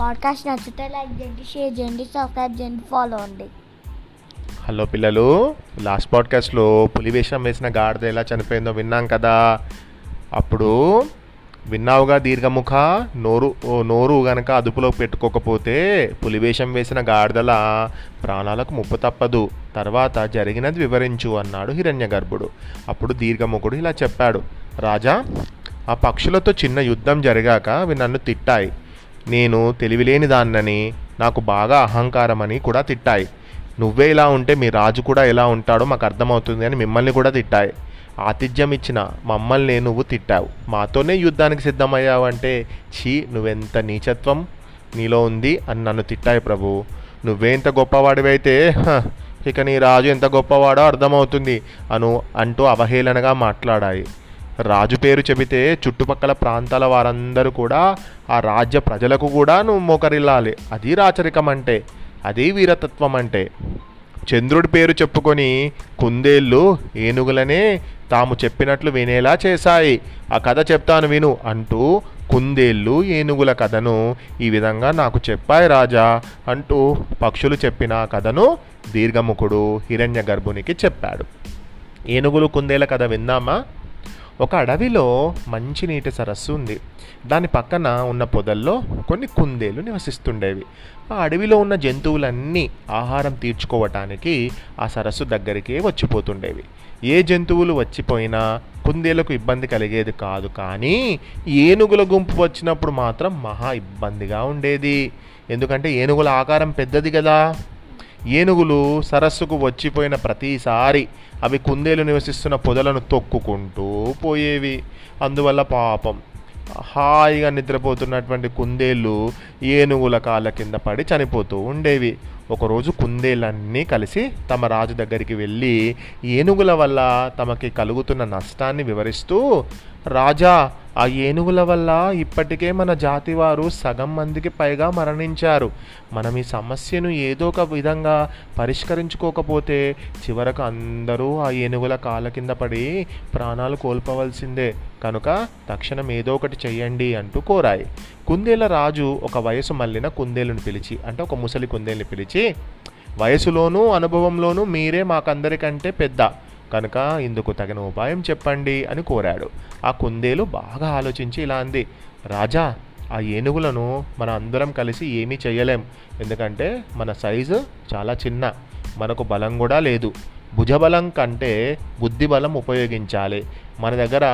Podcast నచ్చితే like చేయండి share చేయండి సబ్స్క్రైబ్ చేయండి ఫాలో అండి. హలో పిల్లలు లాస్ట్ పాడ్కాస్ట్లో పులి వేషం వేసిన గాడిద ఎలా చనిపోయిందో విన్నాం కదా. అప్పుడు విన్నావుగా దీర్ఘముఖ నోరు ఓ నోరు గనక అదుపులో పెట్టుకోకపోతే పులివేషం వేసిన గాడిదల ప్రాణాలకు ముప్పు తప్పదు. తర్వాత జరిగినది వివరించు అన్నాడు హిరణ్యగర్భుడు అప్పుడు దీర్ఘముఖుడు ఇలా చెప్పాడు రాజా ఆ పక్షులతో చిన్న యుద్ధం జరిగాక అవి నన్ను తిట్టాయి. నేను తెలివిలేని దాన్నని నాకు బాగా అహంకారం అని కూడా తిట్టాయి. నువ్వే ఇలా ఉంటే మీ రాజు కూడా ఎలా ఉంటాడో మాకు అర్థమవుతుంది అని మిమ్మల్ని కూడా తిట్టాయి. ఆతిథ్యం ఇచ్చిన మమ్మల్ని నువ్వు తిట్టావు. మాతోనే యుద్ధానికి సిద్ధమయ్యావు అంటే ఛీ నువ్వెంత నీచత్వం నీలో ఉంది అని నన్ను తిట్టాయి ప్రభు. నువ్వే ఇంత గొప్పవాడివైతే ఇక నీ రాజు ఎంత గొప్పవాడో అర్థమవుతుంది అను అంటూ అవహేళనగా మాట్లాడాయి. రాజు పేరు చెబితే చుట్టుపక్కల ప్రాంతాల వారందరూ కూడా ఆ రాజ్య ప్రజలకు కూడా నువ్వు మోకరిల్లాలి. అది రాచరికం అంటే అది వీరతత్వం అంటే చంద్రుడి పేరు చెప్పుకొని కుందేళ్ళు ఏనుగులనే తాము చెప్పినట్లు వినేలా చేశాయి. ఆ కథ చెప్తాను విను అంటూ కుందేళ్ళు ఏనుగుల కథను ఈ విధంగా నాకు చెప్పాయి రాజా అంటూ పక్షులు చెప్పిన ఆ కథను దీర్ఘముఖుడు హిరణ్య గర్భునికి చెప్పాడు. ఏనుగులు కుందేల కథ విందామా ఒక అడవిలో మంచినీటి సరస్సు ఉంది. దాని పక్కన ఉన్న పొదల్లో కొన్ని కుందేలు నివసిస్తుండేవి. ఆ అడవిలో ఉన్న జంతువులన్నీ ఆహారం తీర్చుకోవటానికి ఆ సరస్సు దగ్గరికే వచ్చిపోతుండేవి. ఏ జంతువులు వచ్చిపోయినా కుందేలకు ఇబ్బంది కలిగేది కాదు కానీ ఏనుగుల గుంపు వచ్చినప్పుడు మాత్రం మహా ఇబ్బందిగా ఉండేది. ఎందుకంటే ఏనుగుల ఆకారం పెద్దది కదా. ఏనుగులు సరస్సుకు వచ్చిపోయిన ప్రతిసారి అవి కుందేలు నివసిస్తున్న పొదలను తొక్కుకుంటూ పోయేవి. అందువల్ల పాపం. హాయిగా నిద్రపోతున్నటువంటి కుందేళ్ళు ఏనుగుల కాళ్ళ కింద పడి చనిపోతూ ఉండేవి. ఒకరోజు కుందేళ్ళన్నీ కలిసి తమ రాజు దగ్గరికి వెళ్ళి ఏనుగుల వల్ల తమకి కలుగుతున్న నష్టాన్ని వివరిస్తూ రాజా ఆ ఏనుగుల వల్ల ఇప్పటికే మన జాతి వారు సగం మందికి పైగా మరణించారు. మనం ఈ సమస్యను ఏదో ఒక విధంగా పరిష్కరించుకోకపోతే చివరకు అందరూ ఆ ఏనుగుల కాళ్ళ కింద పడి ప్రాణాలు కోల్పోవలసిందే. కనుక తక్షణం ఏదో ఒకటి చెయ్యండి అంటూ కోరాయి. కుందేల రాజు ఒక వయసు మళ్ళిన కుందేలును పిలిచి అంటే ఒక ముసలి కుందేలుని పిలిచి వయసులోనూ అనుభవంలోనూ మీరే మాకందరికంటే పెద్ద. కనుక ఇందుకు తగిన ఉపాయం చెప్పండి అని కోరాడు. ఆ కుందేలు బాగా ఆలోచించి ఇలా అంది రాజా ఆ ఏనుగులను మన అందరం కలిసి ఏమీ చేయలేం ఎందుకంటే మన సైజు చాలా చిన్న. మనకు బలం కూడా లేదు. భుజబలం కంటే బుద్ధి బలం ఉపయోగించాలి. మన దగ్గర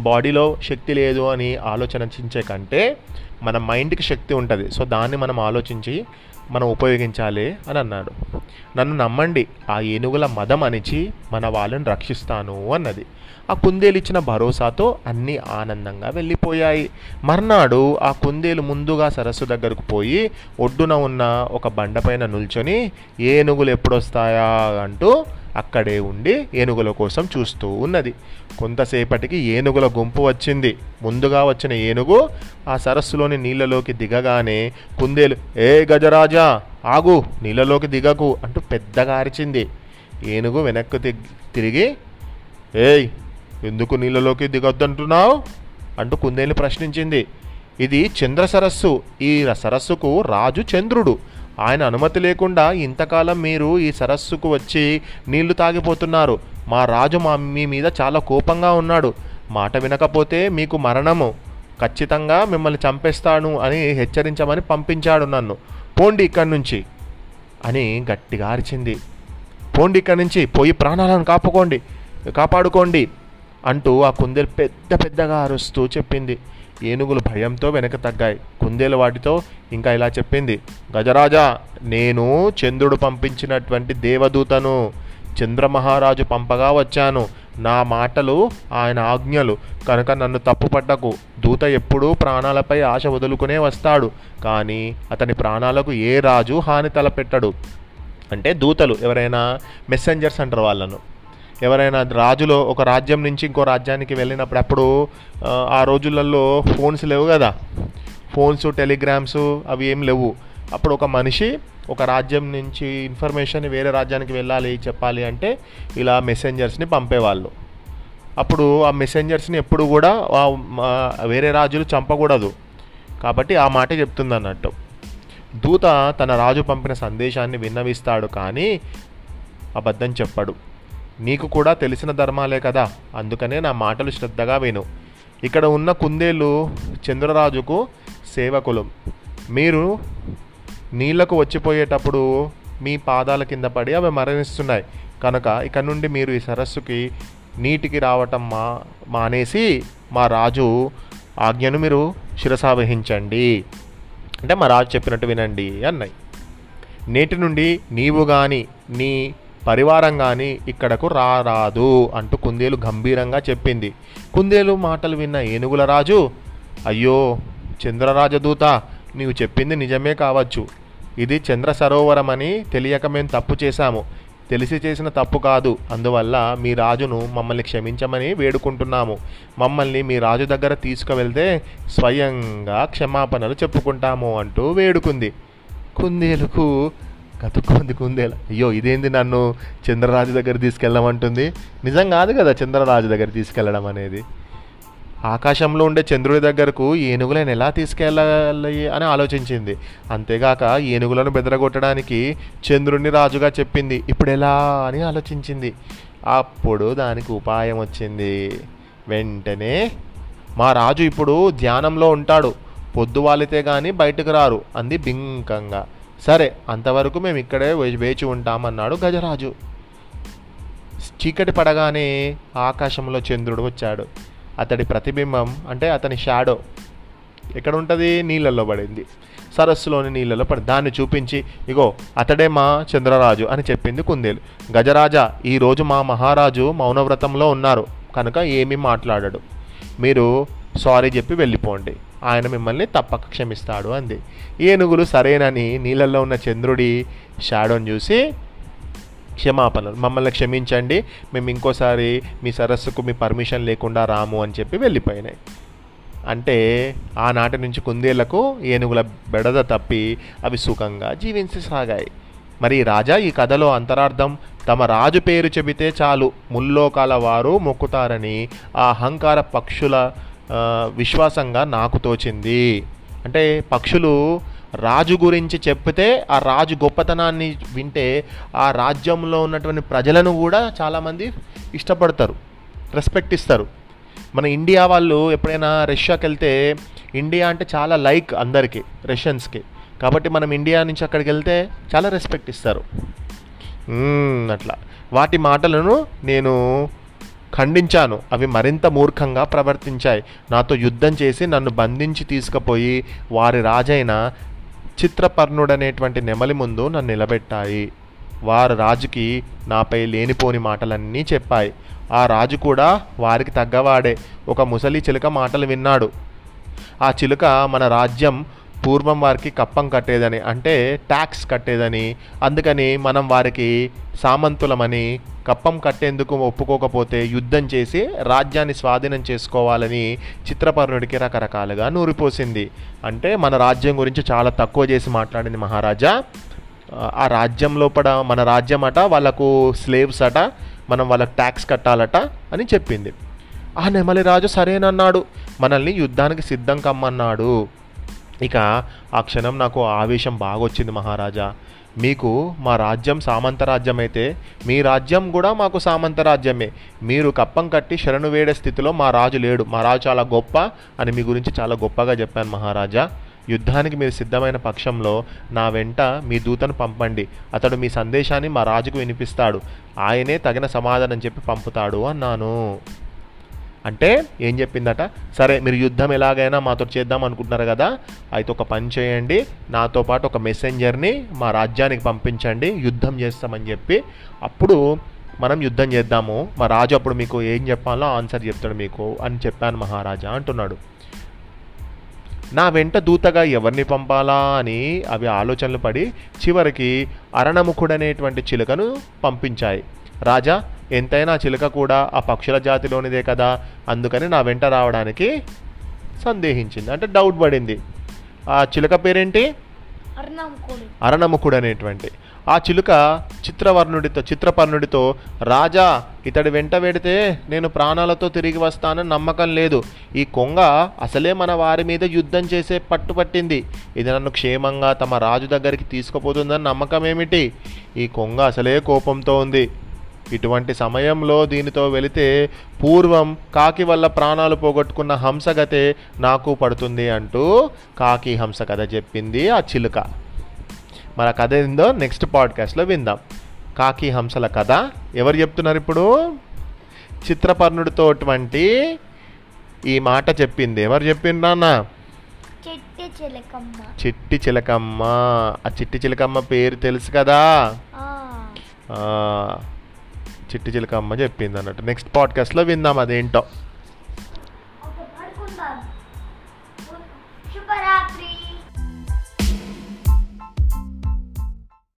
బాడీలో శక్తి లేదు అని ఆలోచించే కంటే మన మైండ్కి శక్తి ఉంటుంది. సో దాన్ని మనం ఆలోచించి మనం ఉపయోగించాలి అని అన్నాడు. నన్ను నమ్మండి ఆ ఏనుగుల మదం అణిచి మన వాళ్ళని రక్షిస్తాను అన్నది. ఆ కుందేలు ఇచ్చిన భరోసాతో అన్నీ ఆనందంగా వెళ్ళిపోయాయి. మర్నాడు ఆ కుందేలు ముందుగా సరస్సు దగ్గరకు పోయి ఒడ్డున ఉన్న ఒక బండపైన నిల్చొని ఏనుగులు ఎప్పుడొస్తాయా? అంటూ అక్కడే ఉండి ఏనుగుల కోసం చూస్తూ ఉన్నది. కొంతసేపటికి ఏనుగుల గుంపు వచ్చింది. ముందుగా వచ్చిన ఏనుగు ఆ సరస్సులోని నీళ్ళలోకి దిగగానే కుందేలు ఏ గజరాజా ఆగు నీళ్ళలోకి దిగకు అంటూ పెద్దగా అరిచింది. ఏనుగు వెనక్కు తిరిగి ఏయ్ ఎందుకు నీళ్ళలోకి దిగొద్దంటున్నావు? అంటూ కుందేలు ప్రశ్నించింది. ఇది చంద్ర సరస్సు. ఈ సరస్సుకు రాజు చంద్రుడు. ఆయన అనుమతి లేకుండా ఇంతకాలం మీరు ఈ సరస్సుకు వచ్చి నీళ్ళు తాగిపోతున్నారు. మా రాజు మా మీ మీద చాలా కోపంగా ఉన్నాడు. మాట వినకపోతే మీకు మరణము. ఖచ్చితంగా మిమ్మల్ని చంపేస్తాను అని హెచ్చరించమని పంపించాడు నన్ను. పోండి ఇక్కడి నుంచి అని గట్టిగా అరిచింది. పోండి ఇక్కడి నుంచి పోయి ప్రాణాలను కాపుకోండి కాపాడుకోండి అంటూ ఆ కుందేలు పెద్ద పెద్దగా అరుస్తూ చెప్పింది. ఏనుగులు భయంతో వెనక తగ్గాయి. కుందేలు వాటితో ఇంకా ఇలా చెప్పింది గజరాజా నేను చంద్రుడు పంపించినటువంటి దేవదూతను చంద్రమహారాజు పంపగా వచ్చాను. నా మాటలు ఆయన ఆజ్ఞలు కనుక నన్ను తప్పుపట్టకు. దూత ఎప్పుడూ ప్రాణాలపై ఆశ వదులుకునే వస్తాడు కానీ అతని ప్రాణాలకు ఏ రాజు హాని తలపెట్టడు. అంటే దూతలు ఎవరైనా మెసెంజర్స్ అంటారు వాళ్ళను. ఎవరైనా రాజులో ఒక రాజ్యం నుంచి ఇంకో రాజ్యానికి వెళ్ళినప్పుడు అప్పుడు ఆ, రోజులలో ఫోన్స్ లేవు కదా. ఫోన్స్ టెలిగ్రామ్స్ అవి ఏం లేవు. అప్పుడు ఒక మనిషి ఒక రాజ్యం నుంచి ఇన్ఫర్మేషన్ వేరే రాజ్యానికి వెళ్ళాలి చెప్పాలి అంటే ఇలా మెసెంజర్స్ని పంపేవాళ్ళు. అప్పుడు ఆ మెసెంజర్స్ని ఎప్పుడు కూడా వేరే రాజులు చంపకూడదు. కాబట్టి ఆ మాట చెప్తుంది అన్నట్టు దూత తన రాజు పంపిన సందేశాన్ని విన్నవిస్తాడు కానీ అబద్ధం చెప్పడు. నీకు కూడా తెలిసిన ధర్మాలే కదా. అందుకనే నా మాటలు శ్రద్ధగా విను. ఇక్కడ ఉన్న కుందేలు చంద్రరాజుకు సేవకులు. మీరు నీళ్ళకు వచ్చిపోయేటప్పుడు మీ పాదాల కింద పడి అవి మరణిస్తున్నాయి. కనుక ఇక నుండి మీరు ఈ సరస్సుకి నీటికి రావటం మా మానేసి మా రాజు ఆజ్ఞను మీరు శిరసావహించండి అంటే మా రాజు చెప్పినట్టు వినండి అన్నాయి. నేటి నుండి నీవు కానీ నీ పరివారం కానీ ఇక్కడకు రారాదు అంటూ కుందేలు గంభీరంగా చెప్పింది. కుందేలు మాటలు విన్న ఏనుగుల రాజు అయ్యో చంద్రరాజదూత నీవు చెప్పింది నిజమే కావచ్చు. ఇది చంద్ర సరోవరం అని తెలియక మేము తప్పు చేశాము. తెలిసి చేసిన తప్పు కాదు. అందువల్ల మీ రాజును మమ్మల్ని క్షమించమని వేడుకుంటున్నాము. మమ్మల్ని మీ రాజు దగ్గర తీసుకువెళ్తే స్వయంగా క్షమాపణలు చెప్పుకుంటాము అంటూ వేడుకుంది. కుందేలుకు కతుక్కుంది కుందేలు. అయ్యో ఇదేంది నన్ను చంద్రరాజు దగ్గర తీసుకెళ్ళమంటుంది నిజం కాదు కదా చంద్రరాజు దగ్గర తీసుకెళ్ళడం అనేది. ఆకాశంలో ఉండే చంద్రుడి దగ్గరకు ఏనుగులను ఎలా తీసుకెళ్ళాలి అని ఆలోచించింది. అంతేగాక ఏనుగులను బెదరగొట్టడానికి చంద్రుడిని రాజుగా చెప్పింది. ఇప్పుడు ఎలా అని ఆలోచించింది. అప్పుడు దానికి ఉపాయం వచ్చింది. వెంటనే మా రాజు ఇప్పుడు ధ్యానంలో ఉంటాడు. పొద్దు వాలితే కానీ బయటకు రారు అంది బింకంగా. సరే అంతవరకు మేము ఇక్కడే వేచి ఉంటామన్నాడు గజరాజు. చీకటి పడగానే ఆకాశంలో చంద్రుడు వచ్చాడు. అతడి ప్రతిబింబం అంటే అతని షాడో ఎక్కడ ఉంటుంది నీళ్ళల్లో పడింది. సరస్సులోని నీళ్ళలో పడి దాన్ని చూపించి ఇగో అతడే మా చంద్రరాజు అని చెప్పింది కుందేలు. గజరాజా ఈరోజు మా మహారాజు మౌనవ్రతంలో ఉన్నారు. కనుక ఏమీ మాట్లాడడు. మీరు సారీ చెప్పి వెళ్ళిపోండి. ఆయన మిమ్మల్ని తప్పక క్షమిస్తాడు అంది. ఏనుగులు సరేనని నీళ్ళల్లో ఉన్న చంద్రుడి షాడోని చూసి క్షమాపణలు మమ్మల్ని క్షమించండి మేము ఇంకోసారి మీ సరస్సుకు మీ పర్మిషన్ లేకుండా రాము అని చెప్పి వెళ్ళిపోయినాయి. అంటే ఆనాటి నుంచి కుందేళ్ళకు ఏనుగుల బెడద తప్పి అవి సుఖంగా జీవించసాగాయి మరి రాజా ఈ కథలో అంతరార్థం తమ రాజు పేరు చెబితే చాలు ముల్లోకాల వారు మొక్కుతారని ఆ అహంకార పక్షుల విశ్వాసంగా నాకు తోచింది. అంటే పక్షులు రాజు గురించి చెప్తే ఆ రాజు గొప్పతనాన్ని వింటే ఆ రాజ్యంలో ఉన్నటువంటి ప్రజలను కూడా చాలామంది ఇష్టపడతారు రెస్పెక్ట్ ఇస్తారు. మన ఇండియా వాళ్ళు ఎప్పుడైనా రష్యాకి వెళ్తే ఇండియా అంటే చాలా లైక్ అందరికీ రష్యన్స్కి. కాబట్టి మనం ఇండియా నుంచి అక్కడికి వెళ్తే చాలా రెస్పెక్ట్ ఇస్తారు. అట్లా. వాటి మాటలను నేను ఖండించాను. అవి మరింత మూర్ఖంగా ప్రవర్తించాయి. నాతో యుద్ధం చేసి నన్ను బంధించి తీసుకుపోయి వారి రాజైన చిత్రపర్ణుడనేటువంటి నెమలి ముందు నన్ను నిలబెట్టాయి. వారు రాజుకి నాపై లేనిపోని మాటలన్నీ చెప్పాయి. ఆ రాజు కూడా వారికి తగ్గవాడే ఒక ముసలి చిలుక మాటలు విన్నాడు. ఆ చిలుక మన రాజ్యం పూర్వం వారికి కప్పం కట్టేదని అంటే ట్యాక్స్ కట్టేదని అందుకని మనం వారికి సామంతులమని కప్పం కట్టేందుకు ఒప్పుకోకపోతే యుద్ధం చేసి రాజ్యాన్ని స్వాధీనం చేసుకోవాలని చిత్రపర్ణుడికి రకరకాలుగా నూరిపోసింది. అంటే మన రాజ్యం గురించి చాలా తక్కువ చేసి మాట్లాడింది మహారాజా. ఆ- రాజ్యం లోపల మన రాజ్యం అట వాళ్ళకు స్లేవ్స్ అట మనం వాళ్ళకి ట్యాక్స్ కట్టాలట అని చెప్పింది. ఆ నెమలి రాజు సరేనన్నాడు. మనల్ని యుద్ధానికి సిద్ధం కమ్మన్నాడు. ఇక ఆ క్షణం నాకు ఆవేశం బాగా వచ్చింది మహారాజా. మీకు మా రాజ్యం సామంత రాజ్యం అయితే మీ రాజ్యం కూడా మాకు సామంత రాజ్యమే. మీరు కప్పం కట్టి శరణు వేడే స్థితిలో మా రాజు లేడు. మా రాజు చాలా గొప్ప అని మీ గురించి చాలా గొప్పగా చెప్పాను మహారాజా. యుద్ధానికి మీరు సిద్ధమైన పక్షంలో నా వెంట మీ దూతను పంపండి. అతడు మీ సందేశాన్ని మా రాజుకు వినిపిస్తాడు. ఆయనే తగిన సమాధానం చెప్పి పంపుతాడు అన్నాను. అంటే ఏం చెప్పిందట? సరే మీరు యుద్ధం ఎలాగైనా మాతో చేద్దాం అనుకుంటున్నారు కదా అయితే ఒక పని చేయండి నాతో పాటు ఒక మెసెంజర్ని మా రాజ్యానికి పంపించండి యుద్ధం చేస్తామని చెప్పి. అప్పుడు మనం యుద్ధం చేద్దాము. మా రాజు అప్పుడు మీకు ఏం చెప్పాలో ఆన్సర్ చెప్తాడు మీకు అని చెప్పాను మహారాజా అంటున్నాడు. నా వెంట దూతగా ఎవరిని పంపాలా అని అవి ఆలోచనలు పడి చివరికి అరణముఖుడనేటువంటి చిలుకను పంపించాయి. రాజా ఎంతైనా చిలుక కూడా ఆ పక్షుల జాతిలోనిదే కదా. అందుకని నా వెంట రావడానికి సందేహించింది. అంటే డౌట్ పడింది. ఆ చిలుక పేరేంటి? అరణముఖుడు. అనేటువంటి ఆ చిలుక చిత్రవర్ణుడితో చిత్రపర్ణుడితో రాజా ఇతడి వెంట వెడితే నేను ప్రాణాలతో తిరిగి వస్తానని నమ్మకం లేదు. ఈ కొంగ అసలే మన వారి మీద యుద్ధం చేసే పట్టుపట్టింది ఇది నన్ను క్షేమంగా తమ రాజు దగ్గరికి తీసుకుపోతుందని నమ్మకం ఏమిటి? ఈ కొంగ అసలే కోపంతో ఉంది. ఇటువంటి సమయంలో దీనితో వెళితే పూర్వం కాకి వల్ల ప్రాణాలు పోగొట్టుకున్న హంసగతే నాకు పడుతుంది అంటూ కాకి హంస కథ చెప్పింది ఆ చిలుక. ఆ కథ ఏందో నెక్స్ట్ పాడ్కాస్ట్లో విందాం. కాకి హంసల కథ. ఎవరు చెప్తున్నారు ఇప్పుడు? చిత్రపర్ణుడితోటువంటి ఈ మాట చెప్పింది. ఎవరు చెప్పిండ్రు నాన్న? చెట్టు చిలకమ్మ. చిట్టి చిలకమ్మ. ఆ చిట్టి చిలకమ్మ పేరు తెలుసు కదా? చిట్టి చిలకమ్మ చెప్పింది అన్నట్టు నెక్స్ట్ పాడ్కాస్ట్లో విందాం అదేంటో.